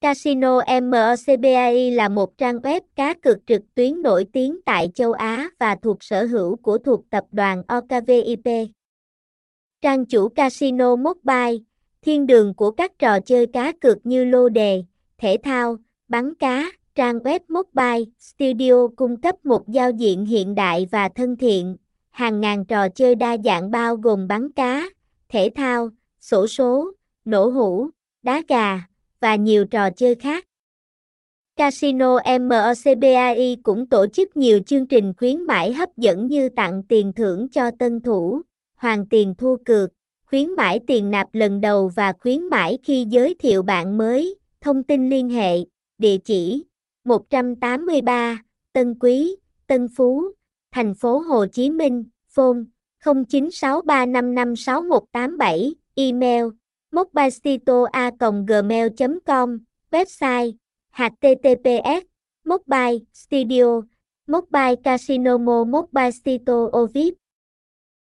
Casino MOCBAI là một trang web cá cược trực tuyến nổi tiếng tại châu Á và thuộc sở hữu của thuộc tập đoàn OKVIP. Trang chủ Casino Mobile, thiên đường của các trò chơi cá cược như lô đề, thể thao, bắn cá, trang web Mobile Studio cung cấp một giao diện hiện đại và thân thiện, hàng ngàn trò chơi đa dạng bao gồm bắn cá, thể thao, sổ số, nổ hũ, đá gà, và nhiều trò chơi khác. Casino MOCBAI cũng tổ chức nhiều chương trình khuyến mãi hấp dẫn như tặng tiền thưởng cho tân thủ, hoàn tiền thua cược, khuyến mãi tiền nạp lần đầu và khuyến mãi khi giới thiệu bạn mới. Thông tin liên hệ, địa chỉ 183 Tân Quý, Tân Phú, thành phố Hồ Chí Minh, phone 0963556187, email mobilestito.gmail.com, website https mobile studio mobile casino mobile stito ovip